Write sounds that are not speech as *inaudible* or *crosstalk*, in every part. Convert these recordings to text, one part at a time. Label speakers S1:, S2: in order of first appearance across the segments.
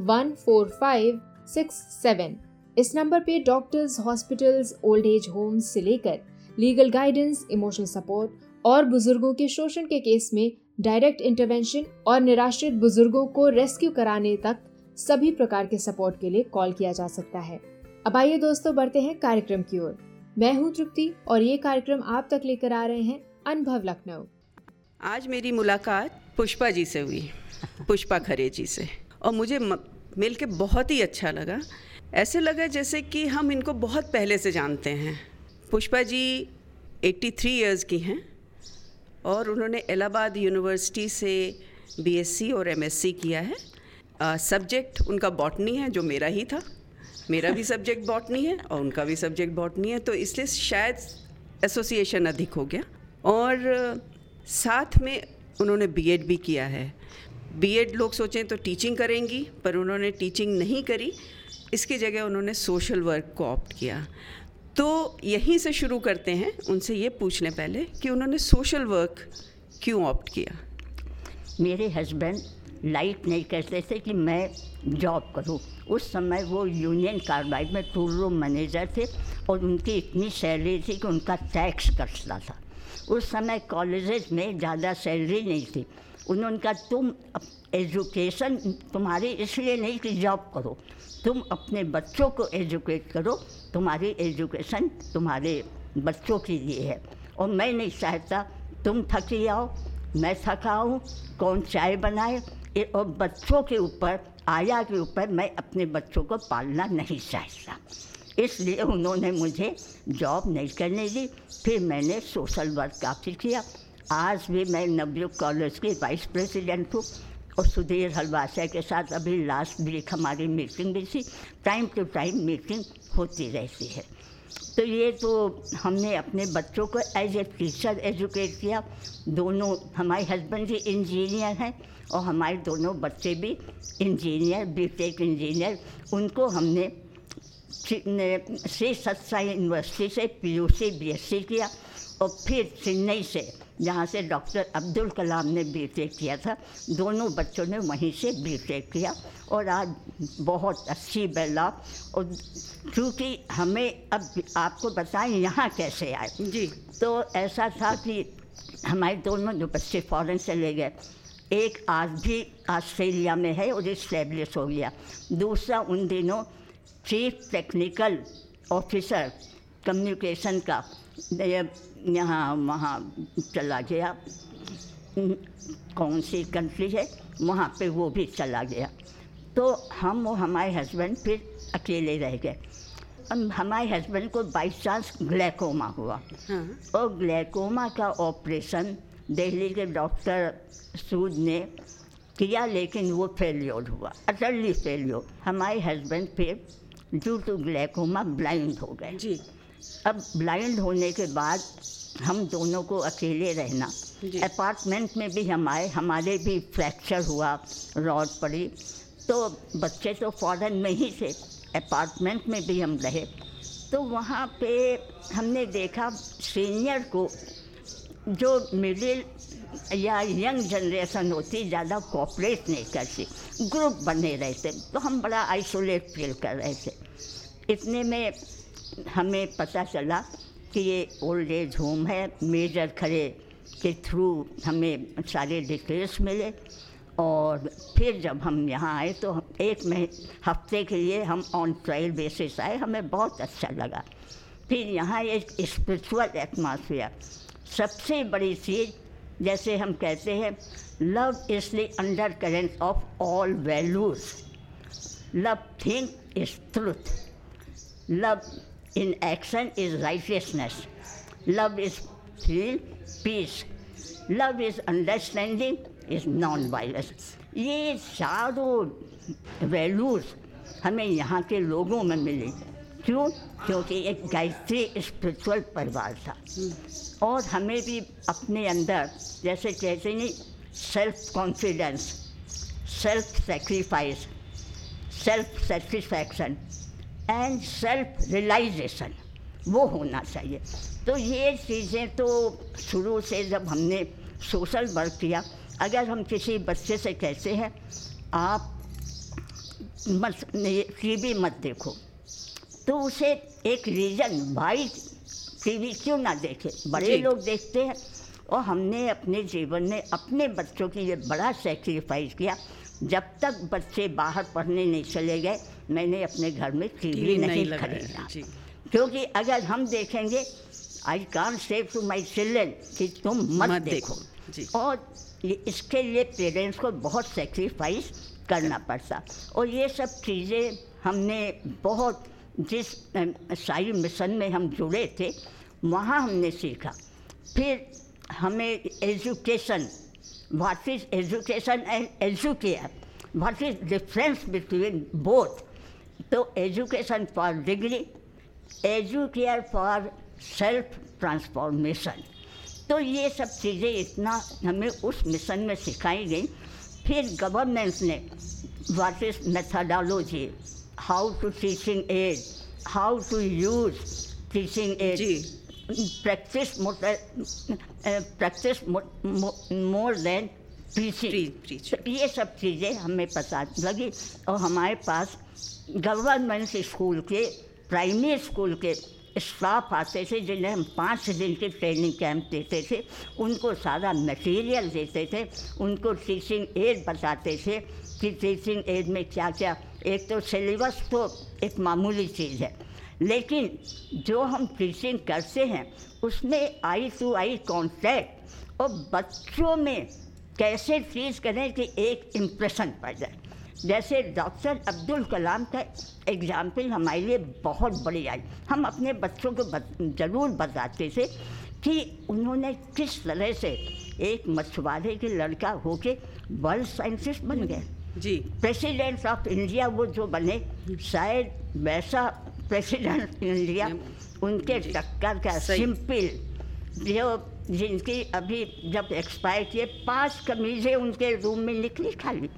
S1: One four five six seven इस number पे doctors hospitals old age homes से लेकर लीगल गाइडेंस इमोशनल सपोर्ट और बुज़ुर्गों के शोषण के केस में डायरेक्ट इंटरवेंशन और निराश्रित बुज़ुर्गों को रेस्क्यू कराने तक सभी प्रकार के सपोर्ट के लिए कॉल किया जा सकता है। अब आइए दोस्तों बढ़ते हैं कार्यक्रम की ओर। मैं हूँ तृप्ति और ये कार्यक्रम आप तक लेकर आ रहे हैं अनुभव लखनऊ।
S2: आज मेरी मुलाकात पुष्पा जी से हुई। पुष्पा खरे जी से। और मुझे मिल के बहुत ही अच्छा लगा। ऐसे लगा जैसे कि हम इनको बहुत पहले से जानते हैं। पुष्पा जी 83 थ्री ईयर्स की हैं और उन्होंने इलाहाबाद यूनिवर्सिटी से बीएससी और एमएससी किया है। सब्जेक्ट उनका बॉटनी है, जो मेरा ही था। मेरा भी सब्जेक्ट बॉटनी है और उनका भी सब्जेक्ट बॉटनी है तो इसलिए शायद एसोसिएशन अधिक हो गया। और साथ में उन्होंने बीएड भी किया है। बीएड लोग सोचें तो टीचिंग करेंगी, पर उन्होंने टीचिंग नहीं करी। इसकी जगह उन्होंने सोशल वर्क को ऑप्ट किया। तो यहीं से शुरू करते हैं उनसे ये पूछने पहले कि उन्होंने सोशल वर्क क्यों ऑप्ट किया?
S3: मेरे हस्बैंड लाइक नहीं करते थे कि मैं जॉब करूँ। उस समय वो यूनियन कार्बाइड में टूर रूम मैनेजर थे और उनकी इतनी सैलरी थी कि उनका टैक्स कटता था। उस समय कॉलेजेस में ज़्यादा सैलरी नहीं थी। उन्होंने कहा, तुम एजुकेशन तुम्हारी इसलिए नहीं कि जॉब करो। तुम अपने बच्चों को एजुकेट करो। तुम्हारी एजुकेशन तुम्हारे बच्चों के लिए है। और मैं नहीं चाहता तुम थकी आओ, मैं थका हूँ, कौन चाय बनाए? और बच्चों के ऊपर, आया के ऊपर मैं अपने बच्चों को पालना नहीं चाहता। इसलिए उन्होंने मुझे जॉब नहीं करने दी। फिर मैंने सोशल वर्क काफ़ी किया। आज भी मैं नवयुग कॉलेज के वाइस प्रेसिडेंट हूँ और सुधीर हलवासिया के साथ अभी लास्ट वीक हमारी मीटिंग भी थी। टाइम टू टाइम मीटिंग होती रहती है। तो ये तो हमने अपने बच्चों को एज ए टीचर एजुकेट किया। दोनों, हमारे हस्बैंड भी इंजीनियर हैं और हमारे दोनों बच्चे भी इंजीनियर बीटेक इंजीनियर उनको हमने श्री सत्साई यूनिवर्सिटी से पीयूसी बीएससी किया। और फिर चेन्नई से जहाँ से डॉक्टर अब्दुल कलाम ने बी किया था दोनों बच्चों ने वहीं से बी किया और आज बहुत अच्छी बेला। और क्योंकि हमें अब आपको बताएँ यहाँ कैसे आए।
S2: जी।
S3: तो ऐसा था कि हमारे दोनों जो बच्चे फ़ौरन चले गए। एक आज भी ऑस्ट्रेलिया में है और इस्टेब्लिश हो गया। दूसरा उन दिनों चीफ टेक्निकल ऑफिसर कम्युनिकेशन का यहाँ वहाँ चला गया। कौन सी कंट्री है? वहाँ पे वो भी चला गया। तो हम और हमारे हस्बैंड फिर अकेले रह गए। हमारे हस्बैंड को बाई चांस ग्लैकोमा हुआ। हाँ। और ग्लैकोमा का ऑपरेशन दिल्ली के डॉक्टर सूद ने किया लेकिन वो फेलियर हुआ। अटरली फेलियर हमारे हस्बैंड फिर ड्यू टू ग्लैकोमा ब्लाइंड हो गए।
S2: जी।
S3: अब ब्लाइंड होने के बाद हम दोनों को अकेले रहना। अपार्टमेंट में भी हम आए हमारे भी फ्रैक्चर हुआ रॉड पड़ी। तो बच्चे तो फॉरन में ही थे अपार्टमेंट में भी हम रहे। तो वहाँ पे हमने देखा सीनियर को जो मिडिल या यंग जनरेशन होती ज़्यादा कोऑपरेट नहीं करती। ग्रुप बने रहते तो हम बड़ा आइसोलेट फील कर रहे थे। इतने में हमें पता चला कि ये ओल्ड एज होम है, मेजर खड़े के थ्रू हमें सारे डिटेल्स मिले और फिर जब हम यहाँ आए तो एक महीने हफ़्ते के लिए हम ऑन ट्रायल बेसिस आए, हमें बहुत अच्छा लगा। फिर यहाँ एक स्पिरिचुअल एटमॉस्फेयर सबसे बड़ी चीज़, जैसे हम कहते हैं love is the undercurrent of all values love think is truth love in action is righteousness love is feel peace love is understanding is non violence ये चारों वैल्यूज़ हमें यहाँ के लोगों में मिली। क्यों? क्योंकि एक गायत्री स्पिरिचुअल परिवार था। और हमें भी अपने अंदर, जैसे कहते नहीं self confidence self sacrifice self satisfaction and self realisation वो होना चाहिए। तो ये चीज़ें तो शुरू से जब हमने सोशल वर्क किया अगर हम किसी बच्चे से कहते हैं आप मत टी मत देखो। तो उसे एक रीज़न भाई टी वी क्यों ना देखे? बड़े लोग देखते हैं और हमने अपने जीवन में अपने बच्चों के लिए बड़ा सेक्रीफाइस किया। जब तक बच्चे बाहर पढ़ने नहीं चले गए मैंने अपने घर में टीवी नहीं, नहीं खरीदा। क्योंकि अगर हम देखेंगे I can save to my children कि तुम मत, मत देखो, देखो। और इसके लिए पेरेंट्स को बहुत सेक्रीफाइस करना पड़ता। और ये सब चीज़ें हमने बहुत जिस साई मिशन में हम जुड़े थे वहाँ हमने सीखा। फिर हमें education what is education and educare what is difference between both तो education for degree educare for self transformation तो ये सब चीज़ें इतना हमें उस मिशन में सिखाई गई। फिर गवर्नमेंट ने what is methodology how to teaching as how to use teaching as practice practice more than teaching ये सब चीज़ें हमें पता लगी और हमारे पास गवर्नमेंट स्कूल के प्राइमरी स्कूल के स्टाफ आते थे जिन्हें हम पाँच दिन के ट्रेनिंग कैंप देते थे। उनको सारा मटेरियल देते थे। उनको टीचिंग एड बताते थे कि टीचिंग एड में क्या क्या एक तो सिलेबस तो एक मामूली चीज़ है। लेकिन जो हम टीचिंग करते हैं उसमें आई टू आई कॉन्टैक्ट और बच्चों में कैसे चीज़ करें कि एक इम्प्रेशन पड़ जाए। जैसे डॉक्टर अब्दुल कलाम का एग्ज़ाम्पल हमारे लिए बहुत बड़ी आई। हम अपने बच्चों को बत, ज़रूर बताते थे कि उन्होंने किस तरह से एक मछुआरे के लड़का होके वर्ल्ड साइंटिस्ट बन गए
S2: जी।
S3: प्रेसिडेंट ऑफ़ इंडिया वो जो बने शायद वैसा प्रेसिडेंट इंडिया उनके टक्कर का सिंपल जो जिनकी अभी जब एक्सपायर किए पाँच कमीज़ें उनके रूम में निकली खाली।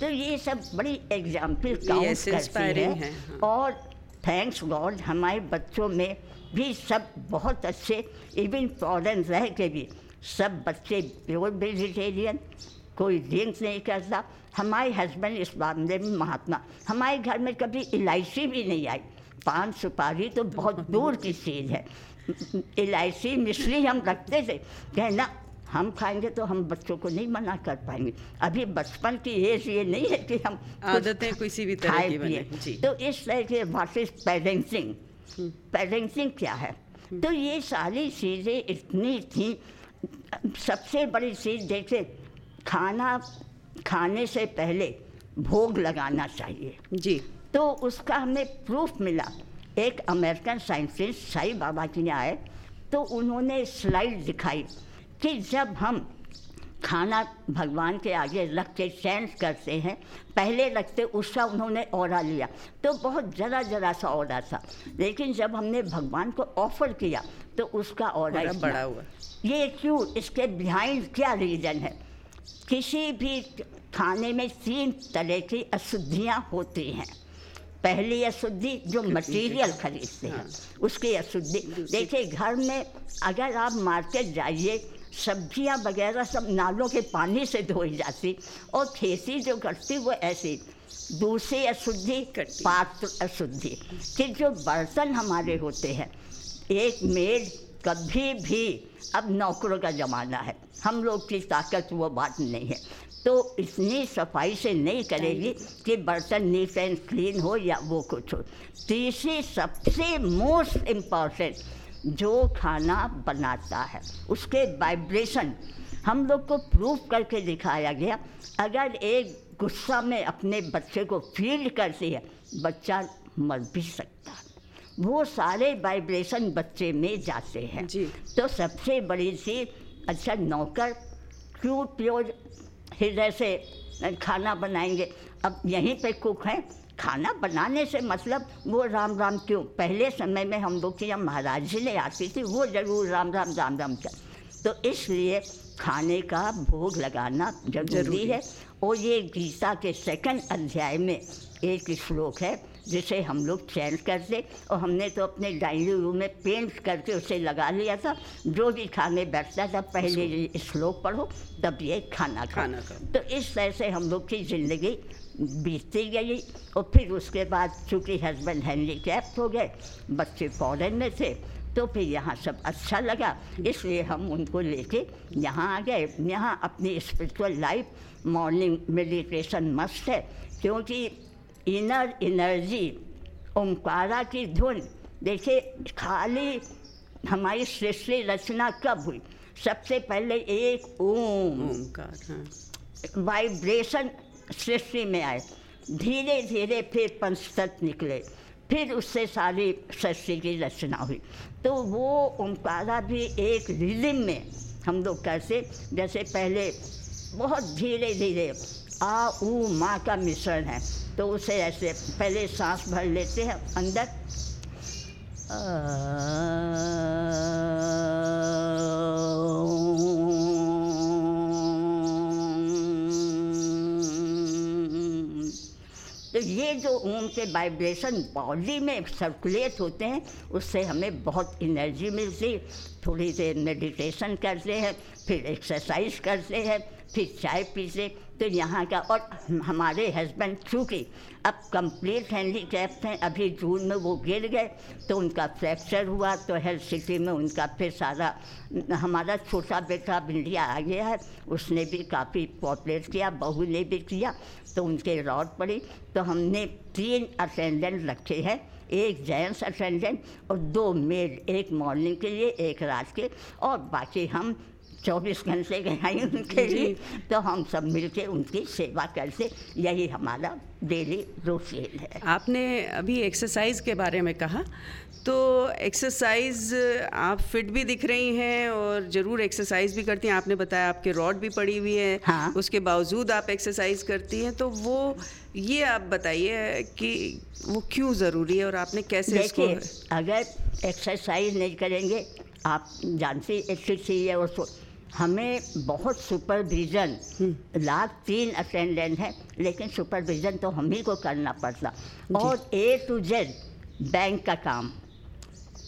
S3: तो ये सब बड़ी एग्ज़ाम्पल काउंट करती है। हाँ। और थैंक्स गॉड हमारे बच्चों में भी सब बहुत अच्छे इवन फॉरन रह के भी सब बच्चे प्योर वेजिटेरियन कोई ड्रिंक नहीं करता। हमारे हस्बैंड इस मामले में महात्मा। हमारे घर में कभी इलायची भी नहीं आई। पान सुपारी तो बहुत दूर की चीज़ है। इलायची मिश्री हम रखते थे। कहना हम खाएँगे तो हम बच्चों को नहीं मना कर पाएँगे। अभी बचपन की एज ये नहीं है कि हम
S2: आदतें किसी भी तरह की बने।
S3: तो इस तरह के इज़ पेरेंटिंग पेरेंटिंग क्या है? तो ये सारी चीज़ें इतनी थी। सबसे बड़ी चीज़ जैसे खाना खाने से पहले भोग लगाना चाहिए।
S2: जी।
S3: तो उसका हमें प्रूफ मिला। एक अमेरिकन साइंटिस्ट साई बाबा जी ने आए तो उन्होंने स्लाइड दिखाई कि जब हम खाना भगवान के आगे रख के चेंज करते हैं पहले रखते उसका उन्होंने और लिया। तो बहुत ज़रा ज़रा सा और था। लेकिन जब हमने भगवान को ऑफ़र किया तो उसका और
S2: बड़ा हुआ।
S3: ये क्यों? इसके बिहाइंड क्या रीज़न है? किसी भी खाने में तीन तरह की अशुद्धियाँ होती हैं। पहली अशुद्धि जो मटेरियल खरीदते हैं हाँ। उसकी अशुद्धि देखिए घर में अगर आप मार्केट जाइए सब्ज़ियाँ वगैरह सब नालों के पानी से धोई जाती और खेती जो करती वो ऐसी। दूसरी अशुद्धि पात्र अशुद्धि कि जो बर्तन हमारे होते हैं एक मेड कभी भी अब नौकरों का ज़माना है। हम लोग की ताकत वो बात नहीं है। तो इतनी सफ़ाई से नहीं करेगी कि बर्तन नीट एंड क्लीन हो या वो कुछ हो। तीसरी सबसे मोस्ट इंपॉर्टेंट जो खाना बनाता है उसके वाइब्रेशन हम लोग को प्रूव करके दिखाया गया। अगर एक गुस्सा में अपने बच्चे को फील करती है बच्चा मर भी सकता है। वो सारे वाइब्रेशन बच्चे में जाते हैं।
S2: जी।
S3: तो सबसे बड़ी चीज़ अच्छा नौकर क्यों प्योर हृदय से खाना बनाएँगे। अब यहीं पे कुक हैं। खाना बनाने से मतलब वो राम राम क्यों? पहले समय में हम लोग की जब महाराज जी ने आती थी वो ज़रूर राम राम राम राम कर तो इसलिए खाने का भोग लगाना ज़रूरी
S2: ज़रूरी।
S3: है। और ये गीता के सेकंड अध्याय में एक श्लोक है जिसे हम लोग चैन करते और हमने तो अपने डाइनिंग रूम में पेंट करके उसे लगा लिया था। जो भी खाने बैठता था पहले श्लोक पढ़ो तब ये खाना
S2: खाना।
S3: तो इस तरह से हम लोग की ज़िंदगी बीतती गई और फिर उसके बाद चूँकि हस्बैंड हैंडीकैप्ट हो गए बच्चे फॉरेन में थे तो फिर यहाँ सब अच्छा लगा। इसलिए हम उनको लेके यहाँ आ गए। यहाँ अपनी स्पिरिचुअल लाइफ मॉर्निंग मेडिटेशन मस्त है क्योंकि इनर एनर्जी ओंकारा की धुन। देखिए खाली हमारी सृष्टि रचना कब हुई? सबसे पहले एक ओम
S2: हाँ।
S3: वाइब्रेशन सृष्टि में आए। धीरे धीरे फिर पंचतत्व निकले। फिर उससे सारी सृष्टि की रचना हुई। तो वो ओंकारा भी एक रिदिम में हम लोग कैसे जैसे पहले बहुत धीरे धीरे आ, ऊ माँ का मिश्रण है। तो उसे ऐसे पहले सांस भर लेते हैं अंदर। तो ये जो ओम के वाइब्रेशन बॉडी में सर्कुलेट होते हैं, उससे हमें बहुत एनर्जी मिलती थोड़ी देर मेडिटेशन करते हैं, फिर एक्सरसाइज करते हैं, फिर चाय पीते तो यहाँ का और हमारे हस्बैंड चूँकि अब कंप्लीट हैंडीकैप्ट हैं, अभी जून में वो गिर गए तो उनका फ्रैक्चर हुआ तो हेल्थ सिटी में उनका फिर सारा, हमारा छोटा बेटा इंडिया आ गया है, उसने भी काफ़ी कॉपरेट किया, बहू ने भी किया तो उनके रॉड पड़ी तो हमने तीन अटेंडेंट रखे हैं, एक जेंट्स अटेंडेंट और दो मेड एक मॉर्निंग के लिए, एक रात के, और बाकी हम चौबीस घंटे गए उनके लिए तो हम सब मिलके उनकी सेवा करते। यही हमारा डेली रूटीन है।
S2: आपने अभी एक्सरसाइज के बारे में कहा तो एक्सरसाइज आप फिट भी दिख रही हैं और ज़रूर एक्सरसाइज भी करती हैं। आपने बताया आपके रॉड भी पड़ी हुई है
S3: हाँ।
S2: उसके बावजूद आप एक्सरसाइज करती हैं। तो वो ये आप बताइए कि वो क्यों ज़रूरी है और आपने कैसे इसको
S3: अगर एक्सरसाइज नहीं करेंगे आप जानते एक्सरसाइज है उसको हमें बहुत सुपरविजन लाख तीन अटेंडेंट है लेकिन सुपरविजन तो हम ही को करना पड़ता। और ए टू जेड बैंक का काम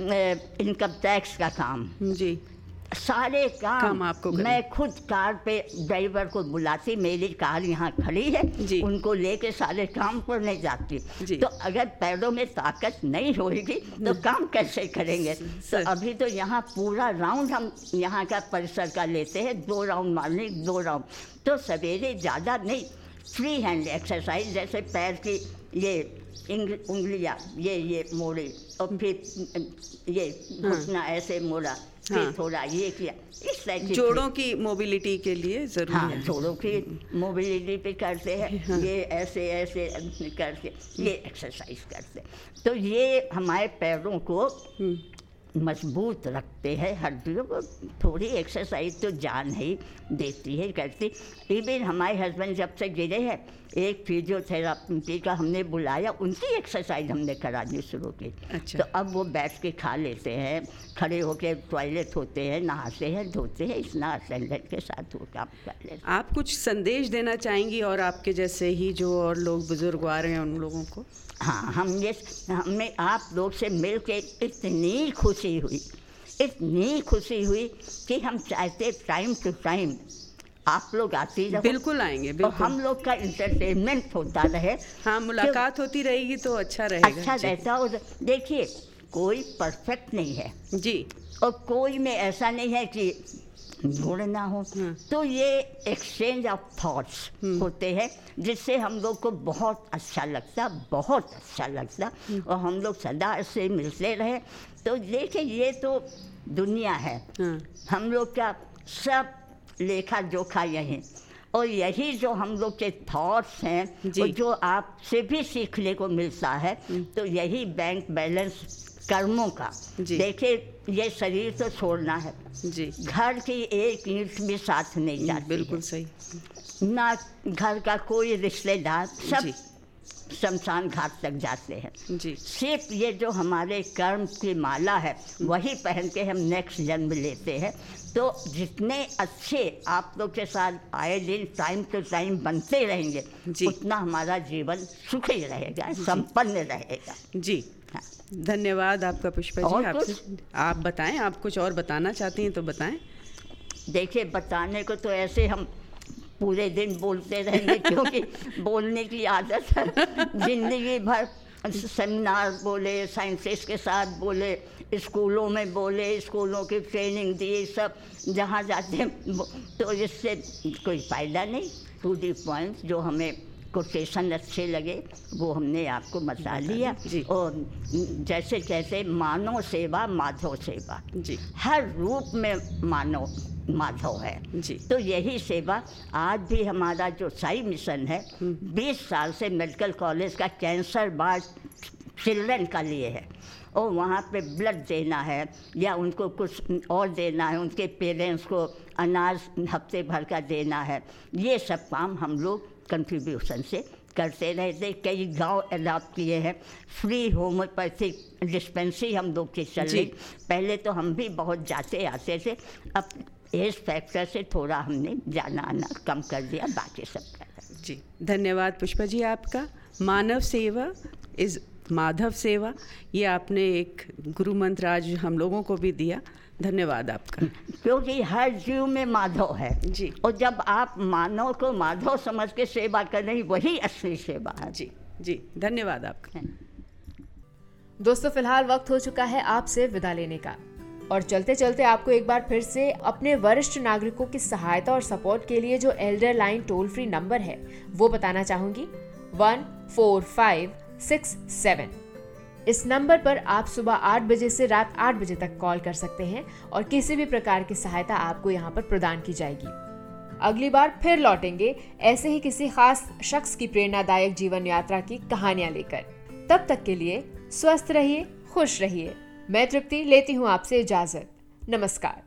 S3: इनकम टैक्स का काम।
S2: जी।
S3: सारे काम,
S2: काम आपको
S3: मैं खुद कार पे ड्राइवर को बुलाती मेरी कार यहाँ खड़ी है। उनको लेके सारे काम पर नहीं जाती। तो अगर पैरों में ताकत नहीं होगी तो काम कैसे करेंगे? तो अभी तो यहाँ पूरा राउंड हम यहाँ का परिसर का लेते हैं दो राउंड मॉर्निंग दो राउंड। तो सवेरे ज़्यादा नहीं फ्री हैंड एक्सरसाइज जैसे पैर की ये उंगलियाँ ये ये मोड़ी और फिर ये घुटना ऐसे मोड़ा।
S2: हाँ।
S3: थोड़ा ये किया। इस तरह की
S2: जोड़ों की मोबिलिटी के लिए ज़रूरी
S3: हाँ जोड़ों की मोबिलिटी पे करते हैं। हाँ। ये ऐसे ऐसे करके ये एक्सरसाइज करते हैं। तो ये हमारे पैरों को मज़बूत रखते हैं। हड्डियों को थोड़ी एक्सरसाइज तो जान ही देती है करती। इवन हमारे हस्बैंड जब से गिरे हैं एक फिजियोथेरापी का हमने बुलाया उनकी एक्सरसाइज हमने करानी शुरू की।
S2: अच्छा।
S3: तो अब वो बैठ के खा लेते हैं खड़े होके टॉयलेट होते हैं नहाते हैं धोते हैं इतना अटेंडेंट के साथ वो काम कर लेते
S2: आप कुछ संदेश देना चाहेंगी और आपके जैसे ही जो और लोग बुज़ुर्ग आ रहे हैं उन लोगों को?
S3: हाँ हम ये हमें आप लोग से मिल के इतनी खुशी हुई इतनी खुशी हुई कि हम चाहते टाइम टू टाइम आप लोग आते रहो।
S2: बिल्कुल आएँगे बिल्कुल।
S3: हम लोग का इंटरटेनमेंट होता रहे।
S2: हाँ मुलाकात होती रहेगी तो अच्छा रहेगा।
S3: अच्छा रहता और देखिए कोई परफेक्ट नहीं है।
S2: जी।
S3: और कोई में ऐसा नहीं है कि गुण ना हो।
S2: हाँ।
S3: तो ये एक्सचेंज ऑफ़ थॉट्स होते हैं जिससे हम लोग को बहुत अच्छा लगता बहुत अच्छा लगता। और हम लोग सदा से मिलते रहे। तो देखिए ये तो दुनिया है।
S2: हाँ।
S3: हम लोग का सब लेखा जोखा यही और यही जो हम लोग के थॉट्स हैं
S2: जी।
S3: और जो आपसे भी सीखने को मिलता है तो यही बैंक बैलेंस कर्मों का। देखिए ये शरीर तो छोड़ना है।
S2: जी।
S3: घर की एक ईंट भी साथ नहीं जाती
S2: बिल्कुल सही।
S3: ना घर का कोई रिश्तेदार सब शमशान घाट तक जाते हैं।
S2: जी।
S3: सिर्फ़ ये जो हमारे कर्म की माला है वही पहन के हम नेक्स्ट जन्म लेते हैं। तो जितने अच्छे आप लोग के साथ आए दिन टाइम टू टाइम बनते रहेंगे
S2: जी।
S3: उतना हमारा जीवन सुखी रहेगा संपन्न रहेगा।
S2: जी।
S3: हाँ।
S2: धन्यवाद आपका पुष्पा जी। आपसे आप बताएँ आप कुछ और बताना चाहती हैं तो बताएँ।
S3: देखिए बताने को तो ऐसे हम पूरे दिन बोलते रहेंगे *laughs* क्योंकि बोलने की आदत है। ज़िंदगी भर सेमिनार बोले साइंसिस के साथ बोले, स्कूलों में बोले, स्कूलों की ट्रेनिंग दी, सब जहाँ जाते तो इससे कोई फ़ायदा नहीं। टू दी पॉइंट जो हमें कोटेशन अच्छे लगे वो हमने आपको बता दिया।
S2: जी।
S3: और जैसे जैसे मानव सेवा माधव सेवा।
S2: जी।
S3: हर रूप में मानव माधव है।
S2: जी।
S3: तो यही सेवा आज भी हमारा जो साई मिशन है बीस साल से मेडिकल कॉलेज का कैंसर वार्ड चिल्ड्रन का लिए है। और वहाँ पे ब्लड देना है या उनको कुछ और देना है उनके पेरेंट्स को अनाज हफ़्ते भर का देना है। ये सब काम हम लोग कंट्रीब्यूशन से करते रहते कई गाँव अडॉप्ट किए हैं। फ्री होम्योपैथिक डिस्पेंसरी हम लोग की चल रही। पहले तो हम भी बहुत जाते आते थे। अब एज फैक्टर से थोड़ा हमने जाना आना कम कर दिया बाकी सब कर
S2: जी धन्यवाद पुष्पा जी आपका। मानव सेवा इज़ माधव सेवा। ये आपने एक गुरु मंत्र आज हम लोगों को भी दिया। धन्यवाद आपका।
S3: क्योंकि हर जीव में माधव है।
S2: जी।
S3: और जब आप मानव को माधव समझ के सेवा कर रही वही असली सेवा है।
S2: जी जी धन्यवाद आपका।
S1: दोस्तों फ़िलहाल वक्त हो चुका है आपसे विदा लेने का। और चलते चलते आपको एक बार फिर से अपने वरिष्ठ नागरिकों की सहायता और सपोर्ट के लिए जो elder line toll free number है वो बताना चाहूँगी। One four five six seven. इस नंबर पर आप सुबह आठ बजे से रात आठ बजे तक कॉल कर सकते हैं और किसी भी प्रकार की सहायता आपको यहाँ पर प्रदान की जाएगी। अगली बार फिर लौटेंगे ऐसे ही किसी खास शख्स की प्रेरणादायक जीवन यात्रा की कहानियाँ लेकर। तब तक के लिए स्वस्थ रहिए, खुश रहिए। मैं तृप्ति लेती हूँ आपसे इजाज़त। नमस्कार।